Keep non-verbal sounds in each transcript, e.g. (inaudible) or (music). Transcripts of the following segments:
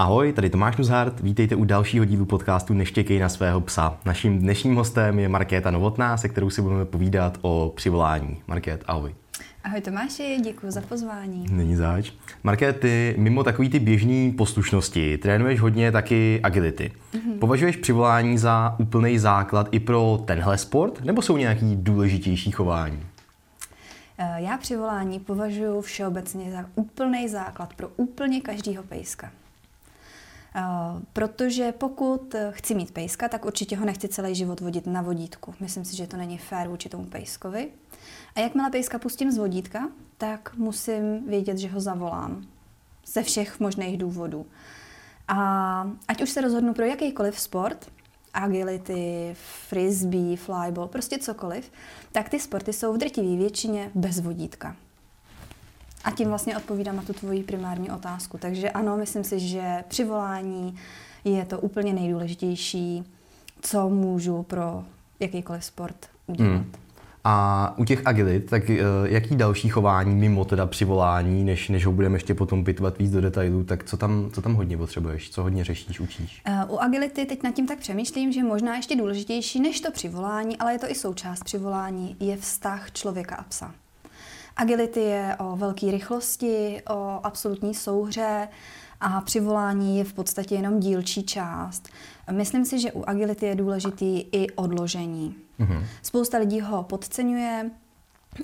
Ahoj, tady Tomáš Nuzhart, vítejte u dalšího dílu podcastu Neštěkej na svého psa. Naším dnešním hostem je Markéta Novotná, se kterou si budeme povídat o přivolání. Markét, ahoj. Ahoj Tomáši, děkuji za pozvání. Není zač. Markét, ty mimo takový ty běžné poslušnosti trénuješ hodně taky agility. Mm-hmm. Považuješ přivolání za úplný základ i pro tenhle sport, nebo jsou nějaký důležitější chování? Eh, já přivolání považuji všeobecně za úplný základ pro úplně každýho pejska. Eh, protože pokud chci mít pejska, tak určitě ho nechci celý život vodit na vodítku. Myslím si, že to není fér vůči tomu pejskovi. A jakmile pejska pustím z vodítka, tak musím vědět, že ho zavolám. Ze všech možných důvodů. A ať už se rozhodnu pro jakýkoliv sport, agility, frisbee, flyball, prostě cokoliv, tak ty sporty jsou v drtivé většině bez vodítka. A tím vlastně odpovídám na tu tvoji primární otázku. Takže ano, myslím si, že přivolání je to úplně nejdůležitější, co můžu pro jakýkoliv sport udělat. Hmm. A u těch agilit, tak uh, jaký další chování mimo teda přivolání, než, než ho budeme ještě potom pitvat víc do detailů, tak co tam, co tam hodně potřebuješ, co hodně řešíš, učíš? Uh, u agility teď nad tím tak přemýšlím, že možná ještě důležitější než to přivolání, ale je to i součást přivolání, je vztah člověka a psa. Agility je o velké rychlosti, o absolutní souhře a přivolání je v podstatě jenom dílčí část. Myslím si, že u agility je důležitý i odložení. Mm-hmm. Spousta lidí ho podceňuje,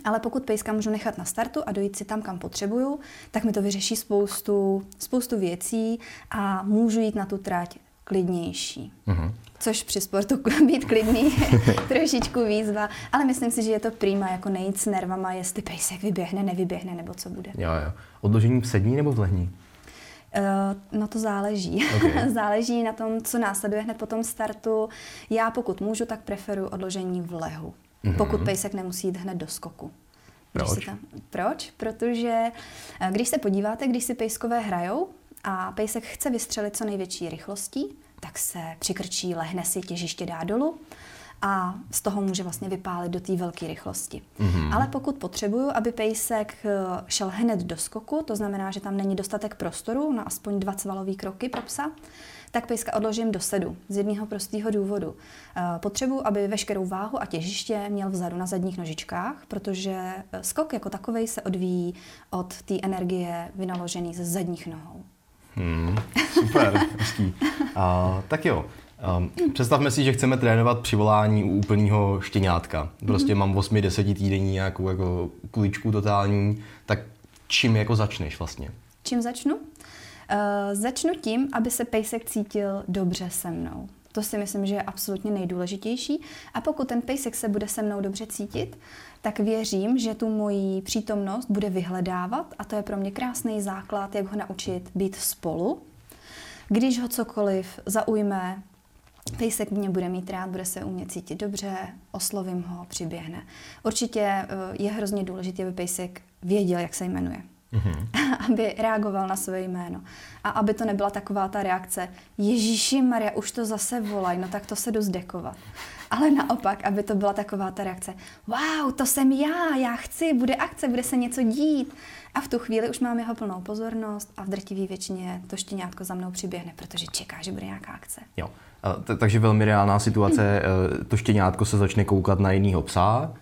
ale pokud pejska můžu nechat na startu a dojít si tam, kam potřebuju, tak mi to vyřeší spoustu, spoustu věcí a můžu jít na tu trať klidnější. Mm-hmm. Což při sportu (laughs) být klidný je (laughs) trošičku výzva, ale myslím si, že je to prýma jako nejít s nervama, jestli pejsek vyběhne, nevyběhne nebo co bude. Jo, jo. Odložení v sední nebo v lehní? Uh, no to záleží. Okay. (laughs) záleží na tom, co následuje hned po tom startu. Já pokud můžu, tak preferuji odložení v lehu. Mm-hmm. Pokud pejsek nemusí jít hned do skoku. Proč? Tam... Proč? Protože eh, když se podíváte, když si pejskové hrajou a pejsek chce vystřelit co největší rychlostí, tak se přikrčí, lehne si, těžiště dá dolů a z toho může vlastně vypálit do té velké rychlosti. Mm-hmm. Ale pokud potřebuju, aby pejsek eh, šel hned do skoku, to znamená, že tam není dostatek prostoru na aspoň dva cvalový kroky pro psa, tak pejska odložím do sedu z jedného prostého důvodu. Eh, potřebuji, aby veškerou váhu a těžiště měl vzadu na zadních nožičkách, protože eh, skok jako takový se odvíjí od té energie vynaložené ze zadních nohou. Hmm, super, (laughs) hezký. Uh, tak jo, Um, představme si, že chceme trénovat přivolání u úplného štěňátka. Prostě mm-hmm. mám 8-10 týdenní nějakou jako kuličku totální, tak čím jako začneš vlastně? Čím začnu? Uh, začnu tím, aby se pejsek cítil dobře se mnou. To si myslím, že je absolutně nejdůležitější. A pokud ten pejsek se bude se mnou dobře cítit, tak věřím, že tu moji přítomnost bude vyhledávat a to je pro mě krásný základ, jak ho naučit být spolu. Když ho cokoliv zaujme, Pejsek mě bude mít rád, bude se u mě cítit dobře, oslovím ho, přiběhne. Určitě eh, je hrozně důležité, aby pejsek věděl, jak se jmenuje. Mm-hmm. (laughs) aby reagoval na své jméno. A aby to nebyla taková ta reakce, Ježíši Maria, už to zase volaj, no tak to se jdu zdekovat. (laughs) Ale naopak, aby to byla taková ta reakce, wow, to jsem já, já chci, bude akce, bude se něco dít. A v tu chvíli už mám jeho plnou pozornost a v drtivé většině to štěňátko za mnou přiběhne, protože čeká, že bude nějaká akce. Jo. Takže velmi reálná situace, (laughs) eh, to štěňátko se začne koukat na jinýho psa,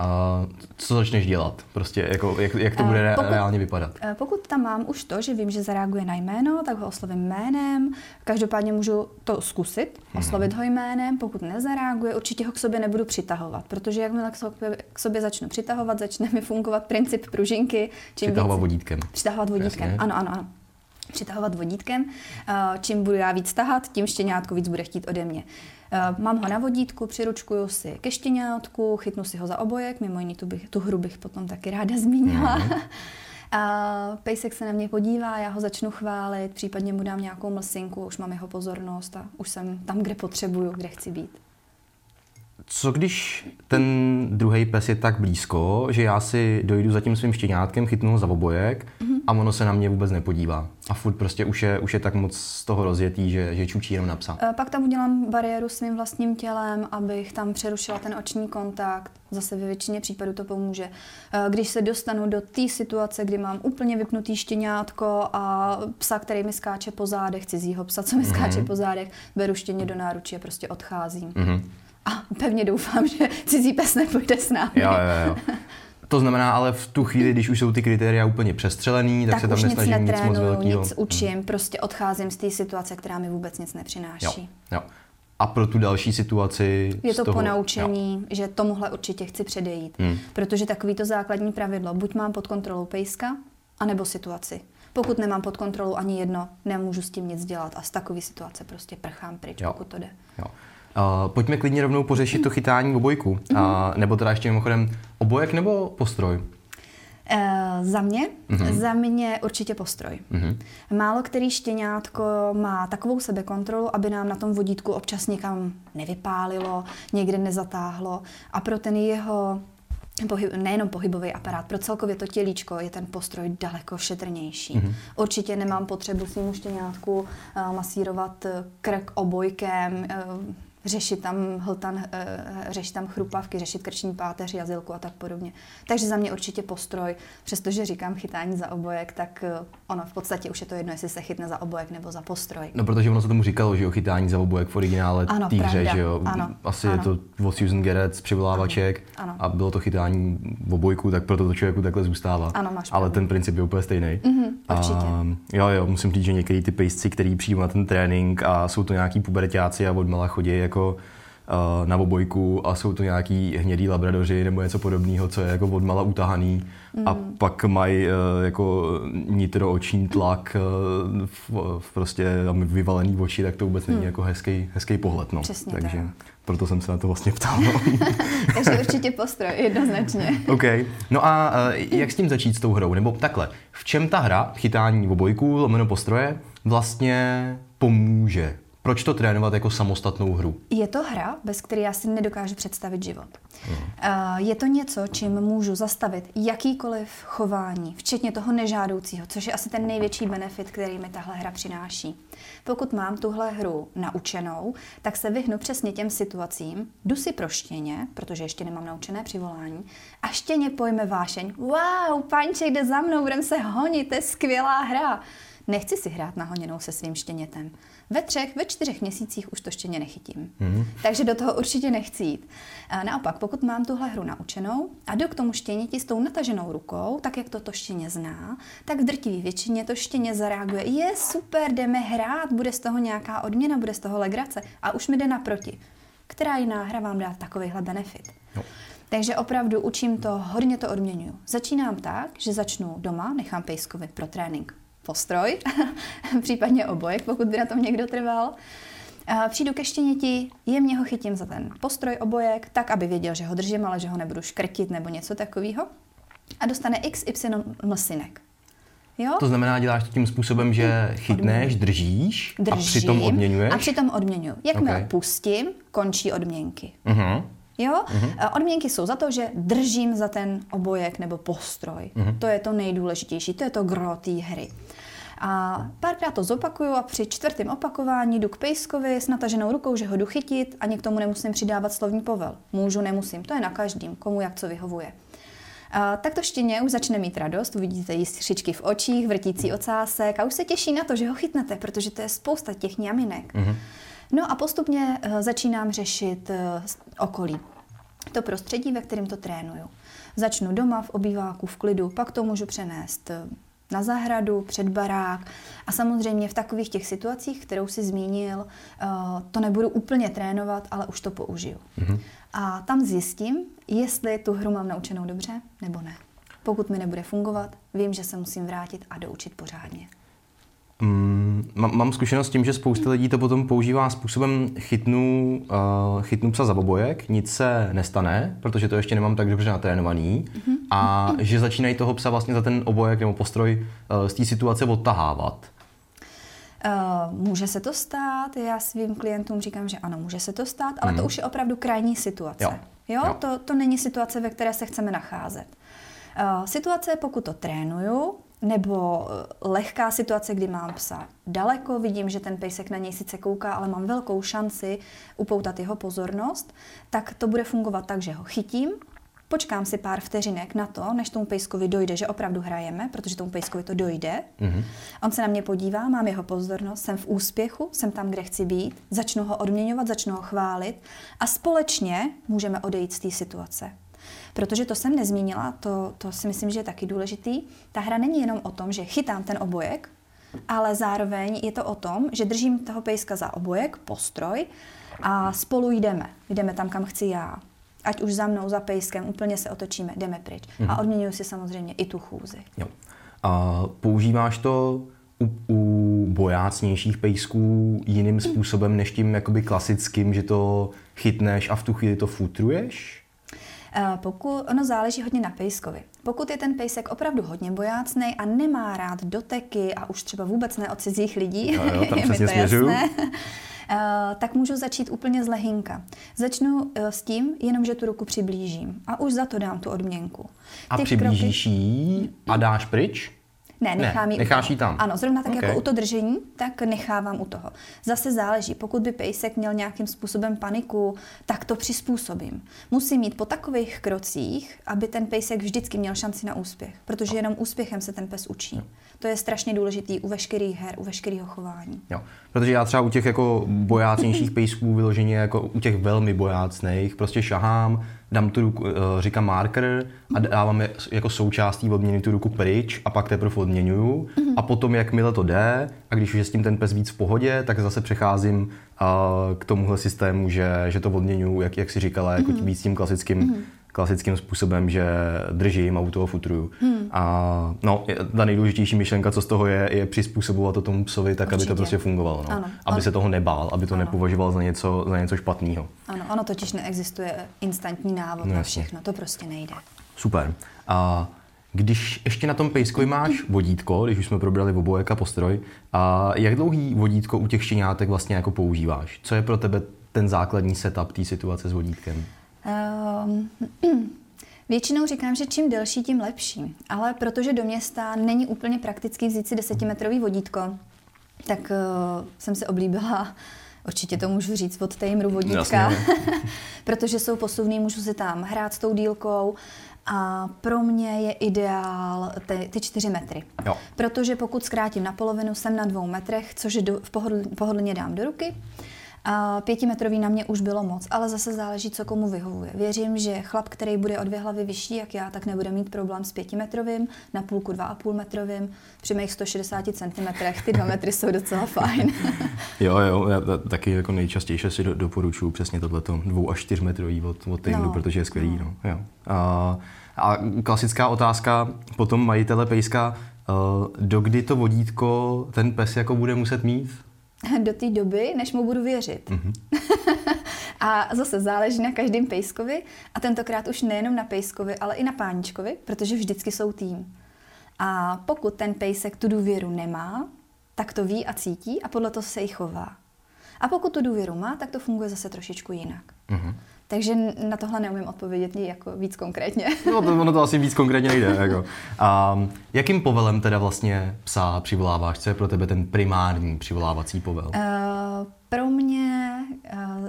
a co začneš dělat? Prostě jako, jak, jak to bude pokud, reálně vypadat? Eh, pokud tam mám už to, že vím, že zareaguje na jméno, tak ho oslovím jménem. Každopádně můžu to zkusit, mhm. oslovit mm-hmm. ho jménem. Pokud nezareaguje, určitě ho k sobě nebudu přitahovat, protože jakmile k sobě, k sobě začnu přitahovat, začne mi fungovat princip pružinky. Čím přitahovat víc, vodítkem. Přitahovat vodítkem, Jasně. ano, ano, ano přitahovat vodítkem. Eh, čím budu já víc tahat, tím štěňátko víc bude chtít ode mě. Eh, mám ho na vodítku, přiručkuju si ke štěňátku, chytnu si ho za obojek, mimo jiný tu, bych, tu hru bych potom taky ráda zmínila. Mm. (laughs) A pejsek se na mě podívá, já ho začnu chválit, případně mu dám nějakou mlsinku, už mám jeho pozornost a už jsem tam, kde potřebuju, kde chci být. Co když ten druhý pes je tak blízko, že já si dojdu za tím svým štěňátkem, chytnu ho za obojek, mm-hmm a ono se na mě vůbec nepodívá. A furt prostě už je, už je tak moc z toho rozjetý, že, že čučí jenom na psa. Eh, Pak tam udělám bariéru svým vlastním tělem, abych tam přerušila ten oční kontakt. Zase ve většině případů to pomůže. Eh, Když se dostanu do té situace, kdy mám úplně vypnutý štěňátko a psa, který mi skáče po zádech, cizího psa, co mi skáče po zádech, beru štěně do náručí a prostě odcházím. A pevně doufám, že cizí pes nepůjde s námi. Jo, jo, jo. To znamená, ale v tu chvíli, když už jsou ty kritéria úplně přestřelený, tak, tak se tam už nic nesnažím nic moc velkého. nic učím, prostě odcházím z té situace, která mi vůbec nic nepřináší. Jo, jo. A pro tu další situaci Je to toho, po jo. že tomuhle určitě chci předejít. Hmm. Protože takový to základní pravidlo, buď mám pod kontrolou pejska, anebo situaci. Pokud nemám pod kontrolou ani jedno, nemůžu s tím nic dělat a z takové situace prostě prchám pryč, Jo. pokud to jde. Jo. Uh, pojďme klidně rovnou pořešit to chytání obojku. Uh, nebo teda ještě mimochodem obojek nebo postroj? E, za mě, Mhm. za mě určitě postroj. Málo který štěňátko má takovou sebekontrolu, aby nám na tom vodítku občas někam nevypálilo, někde nezatáhlo a pro ten jeho pohyb, nejenom pohybový aparát, pro celkově to tělíčko je ten postroj daleko šetrnější. Mm-hmm. Určitě nemám potřebu svým štěňátku uh, masírovat krk obojkem, uh, řešit tam hltan, uh, řešit tam chrupavky, řešit krční páteř, jazylku a tak podobně. Takže za mě určitě postroj, přestože říkám chytání za obojek, tak uh, ono v podstatě už je to jedno, jestli se chytne za obojek nebo za postroj. No, protože ono se tomu říkalo, že jo, chytání za obojek v originále Ano, té hře, pravda. že jo. Ano, Asi ano. je to od Susan Garrett z přivolávaček Ano, ano. a bylo to chytání v obojku, tak proto to člověku takhle zůstává. Ano, máš Ale ten princip je úplně stejný. Mhm, určitě. A, jo, jo, musím říct, že některý ty pejsci, který přijdou na ten trénink a jsou to nějaký pubertáci a odmala chodí jako uh, na obojku a jsou to nějaký hnědý labradoři nebo něco podobného, co je jako odmala utahaný Mm. a pak mají uh, jako nitrooční tlak uh, v, v prostě vyvalený oči, tak to vůbec není jako hezký, hezký pohled. No. Přesně Takže tak. proto jsem se na to vlastně ptal. No. (laughs) Takže určitě postroj, jednoznačně. (laughs) OK. No a jak s tím začít s tou hrou? Nebo takhle, v čem ta hra, chytání obojku, lomeno postroje, vlastně pomůže? Proč to trénovat jako samostatnou hru? Je to hra, bez které já si nedokážu představit život. Uh, je to něco, čím můžu zastavit jakýkoliv chování, včetně toho nežádoucího, což je asi ten největší benefit, který mi tahle hra přináší. Pokud mám tuhle hru naučenou, tak se vyhnu přesně těm situacím, jdu si pro štěně, protože ještě nemám naučené přivolání, a štěně pojme vášeň. Wow, panček jde za mnou, budeme se honit, to je skvělá hra. Nechci si hrát na honěnou se svým štěnětem. Ve třech, ve čtyřech měsících už to štěně nechytím. Mm. Takže do toho určitě nechci jít. A naopak, pokud mám tuhle hru naučenou a jdu k tomu štěněti s tou nataženou rukou, tak jak to to štěně zná, tak v drtivé většině to štěně zareaguje. Je super, jdeme hrát, bude z toho nějaká odměna, bude z toho legrace a už mi jde naproti. Která jiná hra vám dá takovýhle benefit? Jo. Takže opravdu učím to, hodně to odměňuju. Začínám tak, že začnu doma, nechám pejskovi pro trénink postroj, (laughs) případně obojek, pokud by na tom někdo trval. A Přijdu ke štěněti, jemně ho chytím za ten postroj obojek, tak, aby věděl, že ho držím, ale že ho nebudu škrtit nebo něco takového. A dostane XY mlsinek. Jo? To znamená, děláš to tím způsobem, že chytneš, držíš a Držím přitom odměňuješ? A přitom odměňuju. Jakmile Ok. pustím, končí odměnky. Mhm. Jo? Uh-huh. Odměnky jsou za to, že držím za ten obojek nebo postroj. Uh-huh. To je to nejdůležitější, to je to gro té hry. A párkrát to zopakuju a při čtvrtém opakování jdu k pejskovi s nataženou rukou, že ho jdu chytit, ani k tomu nemusím přidávat slovní povel. Můžu, nemusím, to je na každém, komu jak co vyhovuje. A tak to štěně už začne mít radost, uvidíte jiskřičky v očích, vrtící ocásek a už se těší na to, že ho chytnete, protože to je spousta těch ňaminek. Mm-hmm. No a postupně eh, začínám řešit eh, okolí. To prostředí, ve kterém to trénuju. Začnu doma, v obýváku, v klidu, pak to můžu přenést eh, na zahradu, před barák a samozřejmě v takových těch situacích, kterou si zmínil, eh, to nebudu úplně trénovat, ale už to použiju. Mm-hmm. A tam zjistím, jestli tu hru mám naučenou dobře nebo ne. Pokud mi nebude fungovat, vím, že se musím vrátit a doučit pořádně. Mm, mám, zkušenost s tím, že spousta lidí to potom používá způsobem chytnu, uh, chytnu psa za obojek, nic se nestane, protože to ještě nemám tak dobře natrénovaný Mhm. a že začínají toho psa vlastně za ten obojek nebo postroj uh, z té situace odtahávat. Uh, může se to stát, já svým klientům říkám, že ano, může se to stát, ale to už je opravdu krajní situace. Mhm. Jo. Jo? Jo. To, to není situace, ve které se chceme nacházet. Uh, situace, pokud to trénuju nebo eh, lehká situace, kdy mám psa daleko, vidím, že ten pejsek na něj sice kouká, ale mám velkou šanci upoutat jeho pozornost, tak to bude fungovat tak, že ho chytím, počkám si pár vteřinek na to, než tomu pejskovi dojde, že opravdu hrajeme, protože tomu pejskovi to dojde. Mm-hmm. On se na mě podívá, mám jeho pozornost, jsem v úspěchu, jsem tam, kde chci být, začnu ho odměňovat, začnu ho chválit a společně můžeme odejít z té situace. Protože to jsem nezmínila, to, to si myslím, že je taky důležitý. Ta hra není jenom o tom, že chytám ten obojek, ale zároveň je to o tom, že držím toho pejska za obojek, postroj a spolu jdeme. Jdeme tam, kam chci já. Ať už za mnou, za pejskem, úplně se otočíme, jdeme pryč. Mhm. A odměňuji si samozřejmě i tu chůzi. Jo. A používáš to u, u bojácnějších pejsků jiným způsobem než tím jakoby klasickým, že to chytneš a v tu chvíli to futruješ? Eh, pokud, ono záleží hodně na pejskovi. Pokud je ten pejsek opravdu hodně bojácný a nemá rád doteky a už třeba vůbec ne od cizích lidí, no jo, tam (laughs) je mi to jasné, Uh, (laughs) tak můžu začít úplně z lehinka. Začnu uh, s tím, jenom že tu ruku přiblížím a už za to dám tu odměnku. A přiblížíš kroky... ji a dáš pryč? Ne, nechám ne, ji necháš ji tam. Ano, zrovna tak okay. jako u to držení, tak nechávám u toho. Zase záleží, pokud by pejsek měl nějakým způsobem paniku, tak to přizpůsobím. Musí mít po takových krocích, aby ten pejsek vždycky měl šanci na úspěch, protože jenom úspěchem se ten pes učí. To je strašně důležitý u veškerých her, u veškerého chování. Jo. Protože já třeba u těch jako bojácnějších pejsků vyloženě jako u těch velmi bojácných prostě šahám, dám tu ruku, eh, říkám marker a dávám jako součástí odměny tu ruku pryč a pak teprve odměňuju. Mm-hmm. A potom, jakmile to jde, a když už je s tím ten pes víc v pohodě, tak zase přecházím uh, k tomuhle systému, že, že to odměňuju, jak, jak si říkala, jako mm-hmm. víc tím klasickým mm-hmm klasickým způsobem, že držím a u toho futruju. Hmm. A no, ta nejdůležitější myšlenka, co z toho je, je přizpůsobovat to tomu psovi tak, Určitě. aby to prostě fungovalo. No. Ano. Aby on... se toho nebál, aby to ano. nepovažoval za něco, za něco špatného. Ano, ono totiž neexistuje instantní návod no, na všechno, to prostě nejde. Super. A když ještě na tom pejskovi máš (clears throat) vodítko, když už jsme probrali obojek a postroj, a jak dlouhý vodítko u těch štěňátek vlastně jako používáš? Co je pro tebe ten základní setup té situace s vodítkem? Um, (clears throat) Většinou říkám, že čím delší, tím lepší. Ale protože do města není úplně praktický vzít si desetimetrový vodítko, tak uh, jsem se oblíbila (laughs) Určitě to můžu říct od Tejmru vodítka, (laughs) protože jsou posuvný, můžu si tam hrát s tou dílkou a pro mě je ideál ty, ty čtyři metry. Jo. Protože pokud zkrátím na polovinu, jsem na dvou metrech, což do, v pohodl, pohodlně dám do ruky. A pětimetrový na mě už bylo moc, ale zase záleží, co komu vyhovuje. Věřím, že chlap, který bude o dvě hlavy vyšší jak já, tak nebude mít problém s pětimetrovým, na půlku dva a půl metrovým. Při mých 160 cm ty dva metry jsou docela fajn. (laughs) jo, jo, já taky jako nejčastěji si do, doporučuji přesně tohleto dvou až čtyřmetrový od, od týmu, no. protože je skvělý. No. No. Jo. A, a klasická otázka potom majitele pejska, dokdy to vodítko ten pes jako bude muset mít? (laughs) do té doby, než mu budu věřit. Mm-hmm. (laughs) a zase záleží na každém pejskovi a tentokrát už nejenom na pejskovi, ale i na páničkovi, protože vždycky jsou tým. A pokud ten pejsek tu důvěru nemá, tak to ví a cítí a podle toho se i chová. A pokud tu důvěru má, tak to funguje zase trošičku jinak. Mm-hmm. Takže na tohle neumím odpovědět jako víc konkrétně. (laughs) no, to, ono to asi víc konkrétně nejde. Jako. A jakým povelem teda vlastně psa přivoláváš? Co je pro tebe ten primární přivolávací povel? Uh, pro mě uh,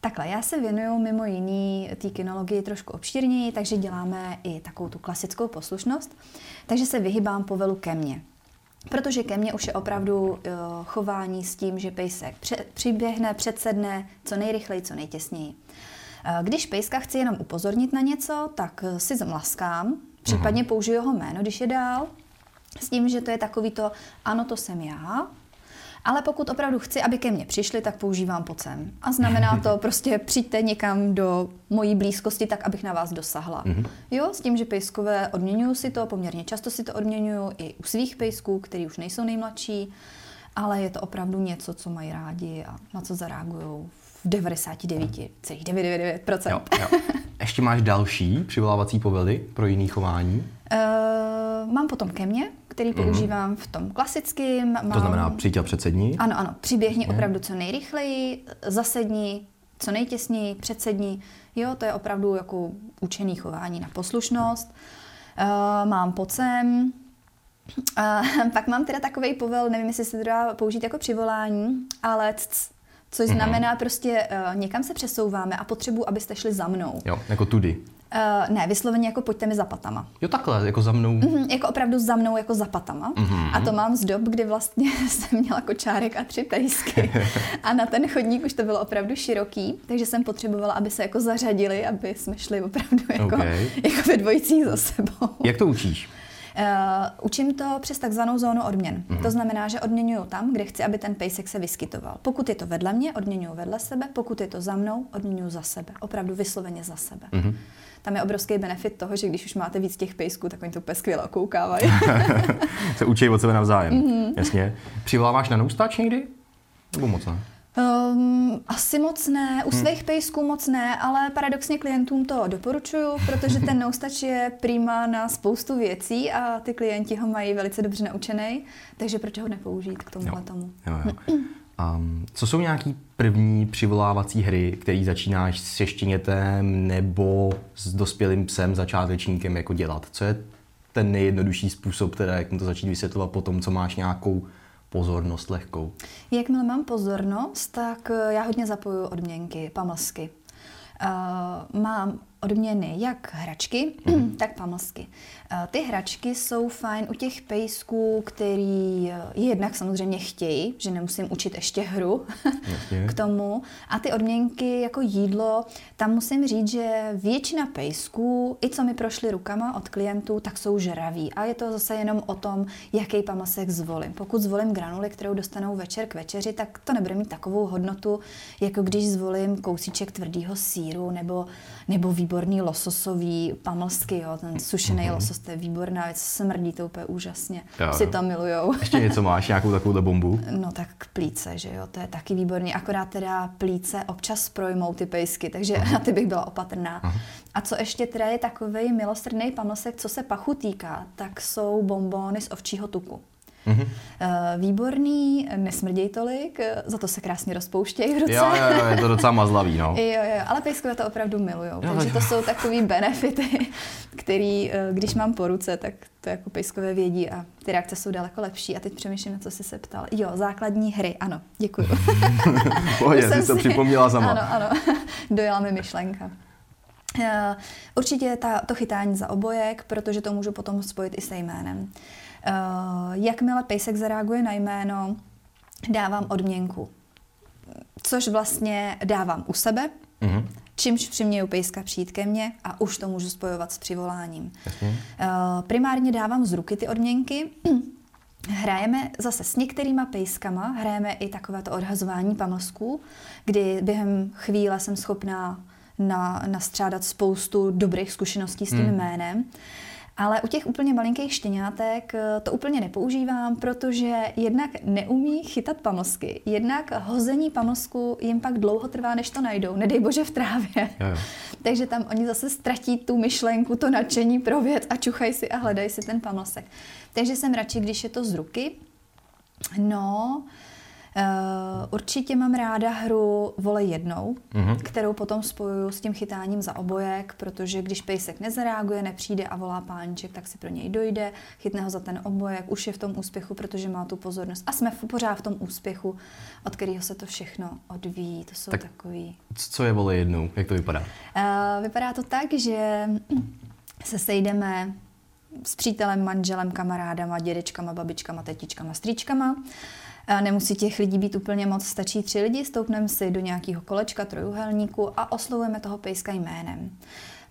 Takhle, já se věnuju mimo jiný té kinologii trošku obšírněji, takže děláme i takovou tu klasickou poslušnost, takže se vyhybám povelu ke mně. Protože ke mně už je opravdu uh, chování s tím, že pejsek přiběhne, předsedne co nejrychleji, co nejtěsněji. Eh, když pejska chci jenom upozornit na něco, tak eh, si zmlaskám, případně mhm. použiju jeho jméno, když je dál, s tím, že to je takový to, ano, to jsem já, ale pokud opravdu chci, aby ke mně přišli, tak používám pocem. A znamená to (laughs) prostě přijďte někam do mojí blízkosti, tak abych na vás dosahla. Mm-hmm. Jo, s tím, že pejskové odměňuju si to, poměrně často si to odměňuju i u svých pejsků, který už nejsou nejmladší, ale je to opravdu něco, co mají rádi a na co zareagují v 99,999%. Jo, jo. Ještě máš další přivolávací povely pro jiný chování? Uh, mám potom ke mně, který mm-hmm. používám v tom klasickém. Mám... To znamená přijď a předsední? Ano, ano. Přiběhni mm. opravdu co nejrychleji, zasedni co nejtěsněji, předsedni. Jo, to je opravdu jako učený chování na poslušnost. Uh, mám pocem, A (laughs) pak mám teda takový povel, nevím, jestli se to dá použít jako přivolání, ale c, což Mhm. znamená prostě uh, někam se přesouváme a potřebuji, abyste šli za mnou. Jo, jako tudy. Uh, ne, vysloveně jako pojďte mi za patama. Jo, takhle, jako za mnou. Mhm, jako opravdu za mnou jako za patama. Mhm. A to mám z dob, kdy vlastně (laughs) jsem měla kočárek a tři pejsky. (laughs) a na ten chodník už to bylo opravdu široký, takže jsem potřebovala, aby se jako zařadili, aby jsme šli opravdu jako, Okay. (laughs) jako ve dvojicích za sebou. Jak to učíš? Uh, učím to přes takzvanou zónu odměn. Mm-hmm. To znamená, že odměňuju tam, kde chci, aby ten pejsek se vyskytoval. Pokud je to vedle mě, odměňuju vedle sebe, pokud je to za mnou, odměňuju za sebe. Opravdu vysloveně za sebe. Mm-hmm. Tam je obrovský benefit toho, že když už máte víc těch pejsků, tak oni to úplně skvěle okoukávají. (laughs) Se učí od sebe navzájem. Mm-hmm. Jasně. Přivoláváš na noustač někdy? Nebo moc ne? Um, asi moc ne, u svých pejsků moc ne, ale paradoxně klientům to doporučuju, protože ten noustač je prýma na spoustu věcí a ty klienti ho mají velice dobře naučený, takže proč ho nepoužít k tomuhle tomu? Jo, jo. Um, co jsou nějaký první přivolávací hry, který začínáš s štěnětem nebo s dospělým psem, začátečníkem jako dělat? Co je ten nejjednodušší způsob, teda, jak mu to začít vysvětlovat po tom, co máš nějakou pozornost lehkou? Jakmile mám pozornost, tak eh, já hodně zapojuju odměnky, pamlsky. Uh, mám odměny jak hračky, (clears throat) tak pamlsky. Uh, ty hračky jsou fajn u těch pejsků, který eh, jednak samozřejmě chtějí, že nemusím učit ještě hru (laughs) Jasně. k tomu. A ty odměnky jako jídlo, tam musím říct, že většina pejsků, i co mi prošly rukama od klientů, tak jsou žraví. A je to zase jenom o tom, jaký pamasek zvolím. Pokud zvolím granuli, kterou dostanou večer k večeři, tak to nebude mít takovou hodnotu, jako když zvolím kousíček tvrdého síru nebo, nebo výborný lososový pamlsky, jo, ten sušený mm-hmm. losos, to je výborná věc, smrdí to úplně úžasně. Jo, Si to milujou. (laughs) Ještě něco máš, nějakou takovou bombu? No tak plíce, že jo, to je taky výborný. Akorát teda plíce občas projmou ty pejsky, takže (laughs) na ty bych byla opatrná. A co ještě teda je takový milosrdný pamlsek, co se pachu týká, tak jsou bombóny z ovčího tuku. Mhm. Eh, Výborný, nesmrděj tolik, eh, za to se krásně rozpouštějí v ruce. Jo, jo, jo, je to docela mazlavý, no. (laughs) Jo, jo, ale pejskové to opravdu milujou. Jo, takže jo. to jsou takový benefity, (laughs) který, eh, když mám po ruce, tak to jako pejskové vědí a ty reakce jsou daleko lepší. A teď přemýšlím, na co jsi se ptal. Jo, základní hry, ano, děkuju. (laughs) Pohodě, jsi to si- připomněla sama. Ano, ano, dojela mi myšlenka. Určitě ta, to chytání za obojek, protože to můžu potom spojit i se jménem. Eh, Jakmile pejsek zareaguje na jméno, dávám odměnku. Což vlastně dávám u sebe, Mhm. čímž přiměju pejska přijít ke mně a už to můžu spojovat s přivoláním. Jasně. Eh, Primárně dávám z ruky ty odměnky. (clears throat) Hrajeme zase s některýma pejskama, hrajeme i takovéto odhazování pamlsků, kdy během chvíle jsem schopná na, nastřádat spoustu dobrých zkušeností s tím Hmm. jménem. Ale u těch úplně malinkých štěňátek eh, to úplně nepoužívám, protože jednak neumí chytat pamlsky, jednak hození pamlsku jim pak dlouho trvá, než to najdou, nedej bože v trávě. Jo, jo. (laughs) Takže tam oni zase ztratí tu myšlenku, to nadšení pro věc a čuchají si a hledají si ten pamlsek. Takže jsem radši, když je to z ruky. No, uh, určitě mám ráda hru Volej jednou, Mhm. kterou potom spojuju s tím chytáním za obojek, protože když pejsek nezareaguje, nepřijde a volá páníček, tak si pro něj dojde, chytne ho za ten obojek, už je v tom úspěchu, protože má tu pozornost. A jsme v- pořád v tom úspěchu, od kterého se to všechno odvíjí. To jsou Tak- tak. takový Co je vole jednou? Jak to vypadá? Uh, vypadá to tak, že se sejdeme s přítelem, manželem, kamarádama, dědečkama, babičkama, tetičkama, strýčkama. Nemusí těch lidí být úplně moc, stačí tři lidi, stoupneme si do nějakého kolečka, trojuhelníku a oslovujeme toho pejska jménem.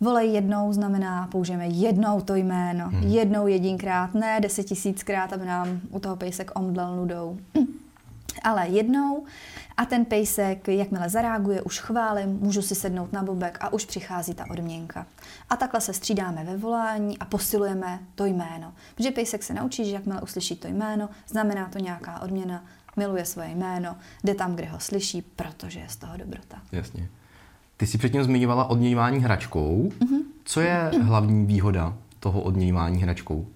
Volej jednou znamená, použijeme jednou to jméno, hmm. jednou jedinkrát, ne deset tisíckrát, aby nám u toho pejsek omdlel nudou. Ale jednou a ten pejsek, jakmile zareaguje, už chválím, můžu si sednout na bobek a už přichází ta odměnka. A takhle se střídáme ve volání a posilujeme to jméno. Protože pejsek se naučí, že jakmile uslyší to jméno, znamená to nějaká odměna, miluje svoje jméno, jde tam, kde ho slyší, protože je z toho dobrota. Jasně. Ty jsi předtím zmiňovala odměňování hračkou. Mhm. Co je hlavní výhoda toho odměňování hračkou?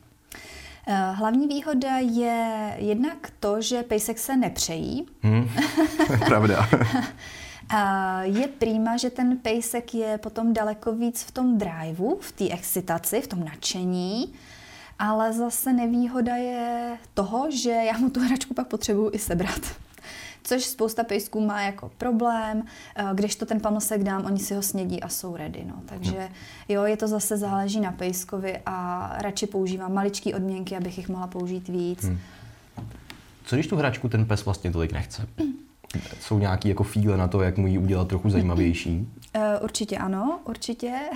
Eh, Hlavní výhoda je jednak to, že pejsek se nepřejí, Hm? (laughs) Pravda. (laughs) A je prýma, že ten pejsek je potom daleko víc v tom driveu, v té excitaci, v tom nadšení. Ale zase nevýhoda je toho, že já mu tu hračku pak potřebuju i sebrat což spousta pejsků má jako problém. Eh, když to ten pamlsek dám, oni si ho snědí a jsou ready. No. Takže jo, je to zase záleží na pejskovi a radši používám maličký odměnky, abych jich mohla použít víc. Hmm. Co když tu hračku ten pes vlastně tolik nechce? (clears throat) Jsou nějaký jako fíle na to, jak mu ji udělat trochu zajímavější? Uh, (clears throat) určitě ano, určitě. (laughs)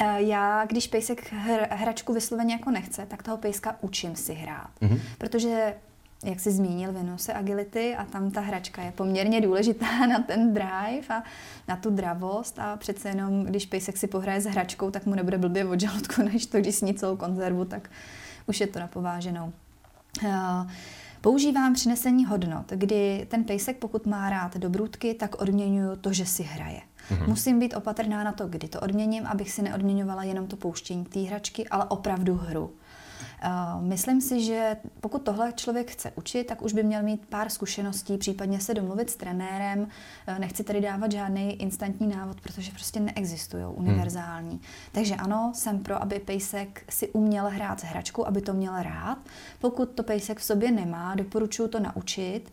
Eh, já, když pejsek hr, hračku vysloveně jako nechce, tak toho pejska učím si hrát. Mm-hmm. Protože jak jsi zmínil, věnuju se agility a tam ta hračka je poměrně důležitá (laughs) na ten drive a na tu dravost a přece jenom, když pejsek si pohraje s hračkou, tak mu nebude blbě od žaludku, (laughs) než to, když sní celou konzervu, tak už je to napováženou. Uh, Používám přinesení hodnot, kdy ten pejsek, pokud má rád dobrůdky, tak odměňuju to, že si hraje. Mm-hmm. Musím být opatrná na to, kdy to odměním, abych si neodměňovala jenom to pouštění té hračky, ale opravdu hru. Myslím si, že pokud tohle člověk chce učit, tak už by měl mít pár zkušeností, případně se domluvit s trenérem. E, nechci tady dávat žádný instantní návod, protože prostě neexistují hmm. univerzální. Hmm. Takže ano, jsem pro, aby pejsek si uměl hrát s hračkou, aby to měl rád. Pokud to pejsek v sobě nemá, doporučuji to naučit.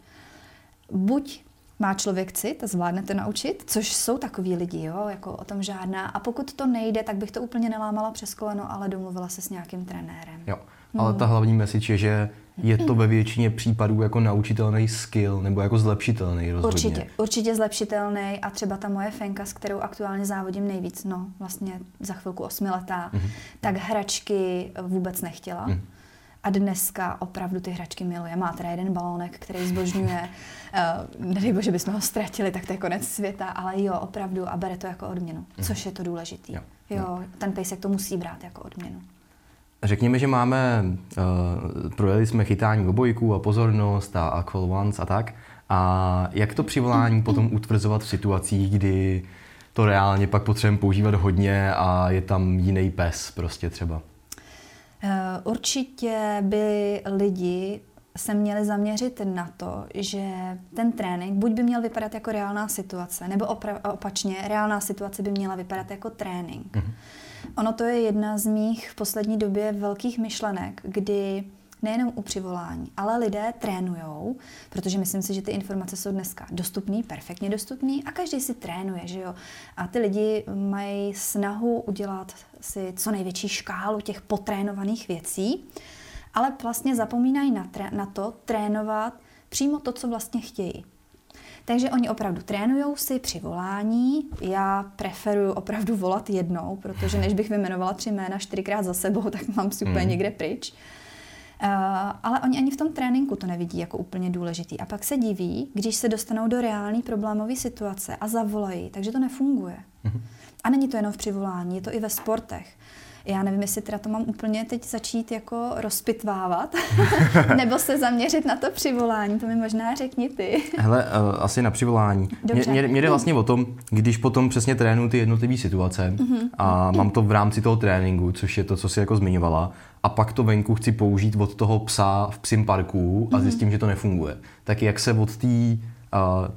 Buď má člověk cit a zvládne to naučit, což jsou takový lidi, jo, jako o tom žádná. A pokud to nejde, tak bych to úplně nelámala přes koleno, ale domluvila se s nějakým trenérem. Jo, ale ta hlavní message je, že je to ve většině případů jako naučitelný skill nebo jako zlepšitelný rozhodně. Určitě, určitě zlepšitelný a třeba ta moje fenka, s kterou aktuálně závodím nejvíc, no vlastně za chvilku osmiletá, mm-hmm. tak hračky vůbec nechtěla. Mm. A dneska opravdu ty hračky miluje. Má teda jeden balónek, který zbožňuje. Uh, (laughs) nedej bože, bychom ho ztratili, tak to je konec světa, ale jo, opravdu a bere to jako odměnu, mm. což je to důležitý. Jo, jo. jo, ten pejsek to musí brát jako odměnu. Řekněme, že máme, uh, projeli jsme chytání obojků a pozornost a, a call once a tak. A jak to přivolání potom utvrzovat v situacích, kdy to reálně pak potřebujeme používat hodně a je tam jiný pes prostě třeba? Uh, určitě by lidi se měli zaměřit na to, že ten trénink buď by měl vypadat jako reálná situace, nebo opra- opačně, reálná situace by měla vypadat jako trénink. Mm-hmm. Ono to je jedna z mých v poslední době velkých myšlenek, kdy nejenom u přivolání, ale lidé trénujou, protože myslím si, že ty informace jsou dneska dostupné, perfektně dostupné a každý si trénuje, že jo. A ty lidi mají snahu udělat si co největší škálu těch potrénovaných věcí, ale vlastně zapomínají na, tré- na to trénovat přímo to, co vlastně chtějí. Takže oni opravdu trénují si při volání. Já preferuju opravdu volat jednou, protože než bych vymenovala tři jména čtyřikrát za sebou, (laughs) tak mám si úplně mm. někde pryč. Uh, ale oni ani v tom tréninku to nevidí jako úplně důležitý. A pak se diví, když se dostanou do reální problémové situace a zavolají, takže to nefunguje. Mm. A není to jenom v přivolání, je to i ve sportech. Já nevím, jestli teda to mám úplně teď začít jako rozpitvávat, (laughs) nebo se zaměřit na to přivolání, to mi možná řekni ty. Hele, uh, asi na přivolání. Mě, mě jde vlastně o tom, když potom přesně trénuji ty jednotlivé situace uh-huh. a mám to v rámci toho tréninku, což je to, co si jako zmiňovala, a pak to venku chci použít od toho psa v psim parku a mhm. zjistím, že to nefunguje. Tak jak se od té uh,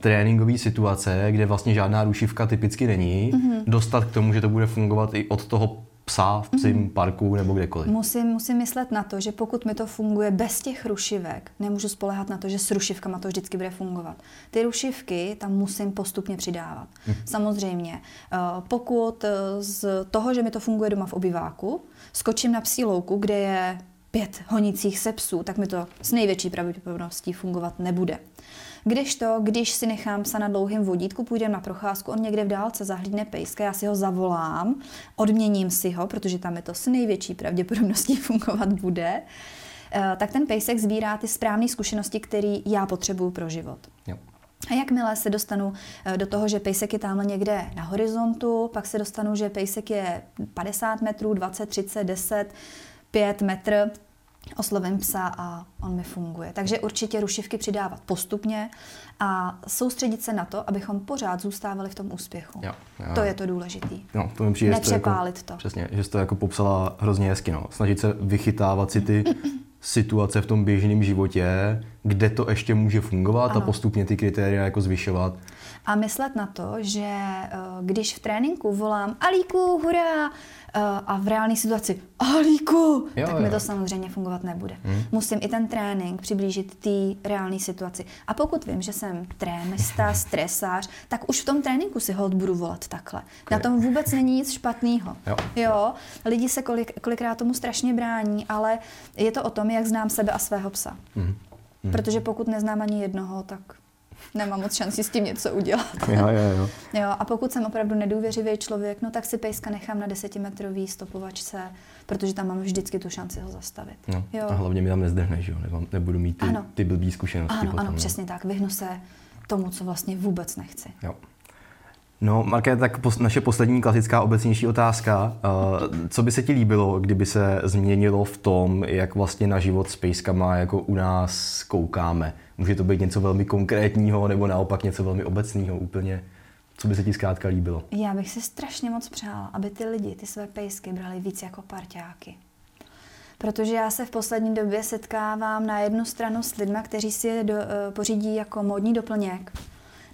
tréninkové situace, kde vlastně žádná rušivka typicky není, uh-huh. dostat k tomu, že to bude fungovat i od toho psa v psím mm-hmm. parku nebo kdekoliv. Musím, musím myslet na to, že pokud mi to funguje bez těch rušivek, nemůžu spolehat na to, že s rušivkama to vždycky bude fungovat. Ty rušivky tam musím postupně přidávat. Mm. Samozřejmě, eh, pokud eh, z toho, že mi to funguje doma v obyváku, skočím na psí louku, kde je pět honících se psů, tak mi to s největší pravděpodobností fungovat nebude. Když to, když si nechám psa na dlouhém vodítku, půjdeme na procházku, on někde v dálce zahlídne pejska, já si ho zavolám, odměním si ho, protože tam je to s největší pravděpodobností (laughs) fungovat bude, eh, tak ten pejsek sbírá ty správné zkušenosti, které já potřebuju pro život. Jo. A jakmile se dostanu eh, do toho, že pejsek je tamhle někde na horizontu, pak se dostanu, že pejsek je 50 metrů, 20, 30, 10, 5 metr, oslovím psa a on mi funguje. Takže určitě rušivky přidávat postupně a soustředit se na to, abychom pořád zůstávali v tom úspěchu. Jo, jo. To je to důležité. No, to mi přijde, Nepřepálit to, jako, to. Přesně, že jsi to jako popsala hrozně hezky. No. Snažit se vychytávat si ty situace v tom běžném životě, kde to ještě může fungovat Ano. a postupně ty kritéria jako zvyšovat. A myslet na to, že eh, když v tréninku volám Alíku, hurá, eh, a v reálné situaci Alíku, Jo, tak mi jo. to samozřejmě fungovat nebude. Musím i ten trénink přiblížit té reálné situaci. A pokud vím, že jsem trémista, (laughs) stresář, tak už v tom tréninku si hold budu volat takhle. Na tom vůbec není nic špatného. Jo. jo, lidi se kolik, kolikrát tomu strašně brání, ale je to o tom, jak znám sebe a svého psa. Mhm. Protože pokud neznám ani jednoho, tak nemám moc šancí s tím něco udělat. Jo, jo, jo. Jo, a pokud jsem opravdu nedůvěřivý člověk, no tak si pejska nechám na desetimetrový stopovačce, protože tam mám vždycky tu šanci ho zastavit. No. Jo. A hlavně mi tam nezdrhne, že jo? Nebo nebudu mít ty, Ano. ty blbý zkušenosti Ano, potom. ano, no. přesně tak. Vyhnu se tomu, co vlastně vůbec nechci. Jo. No, Marké, tak pos- naše poslední klasická obecnější otázka. Uh, co by se ti líbilo, kdyby se změnilo v tom, jak vlastně na život s pejskama jako u nás koukáme? Může to být něco velmi konkrétního, nebo naopak něco velmi obecného úplně? Co by se ti zkrátka líbilo? Já bych si strašně moc přála, aby ty lidi ty své pejsky brali víc jako parťáky. Protože já se v poslední době setkávám na jednu stranu s lidmi, kteří si je do, eh, pořídí jako módní doplněk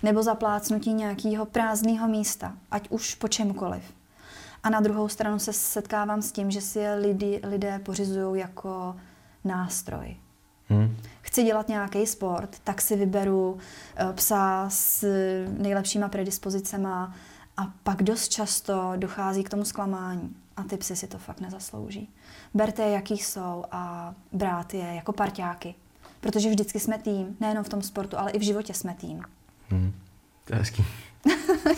nebo zaplácnutí nějakého prázdného místa, ať už po čemkoliv. A na druhou stranu se setkávám s tím, že si je lidi, lidé pořizují jako nástroj. Hm? Chci dělat nějaký sport, tak si vyberu eh, psa s nejlepšíma predispozicema a pak dost často dochází k tomu zklamání. A ty psy si to fakt nezaslouží. Berte je, jaký jsou a brát je jako parťáky. Protože vždycky jsme tým, nejenom v tom sportu, ale i v životě jsme tým. Hm. To je hezký. (laughs)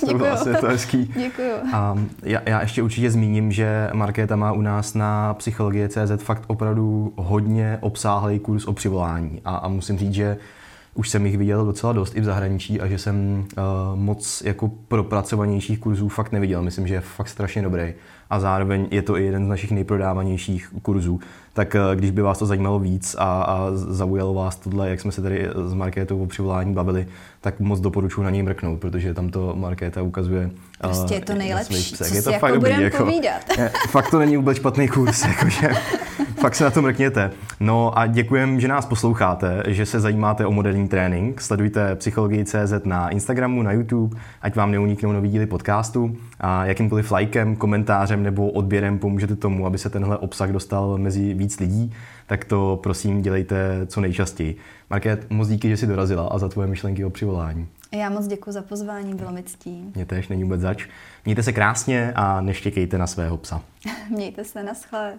To bylo asi to hezký. (laughs) Děkuju. A já, já ještě určitě zmíním, že Markéta má u nás na psychologie CZ fakt opravdu hodně obsáhlý kurz o přivolání. A, a musím říct, že už jsem jich viděl docela dost i v zahraničí a že jsem uh, moc jako propracovanějších kurzů fakt neviděl. Myslím, že je fakt strašně dobrý. A zároveň je to i jeden z našich nejprodávanějších kurzů. Tak uh, když by vás to zajímalo víc a, a zaujalo vás tohle, jak jsme se tady s Markétou o přivolání bavili, tak moc doporučuji na něj mrknout, protože tam to Markéta ukazuje. Prostě je to nejlepší, co je to jako fakt dobrý, budem povídat. je, (laughs) fakt to není vůbec špatný kurz, (laughs) jakože fakt se na to mrkněte. No a děkujem, že nás posloucháte, že se zajímáte o moderní trénink. Sledujte Psychologii.cz na Instagramu, na YouTube, ať vám neuniknou nový díly podcastu a jakýmkoliv lajkem, komentářem nebo odběrem pomůžete tomu, aby se tenhle obsah dostal mezi víc lidí, tak to prosím dělejte co nejčastěji. Market, moc díky, že jsi dorazila a za tvoje myšlenky o přivolání. Já moc děkuji za pozvání, bylo mi ctí. Mě též není vůbec zač. Mějte se krásně a neštěkejte na svého psa. (laughs) Mějte se, naschle.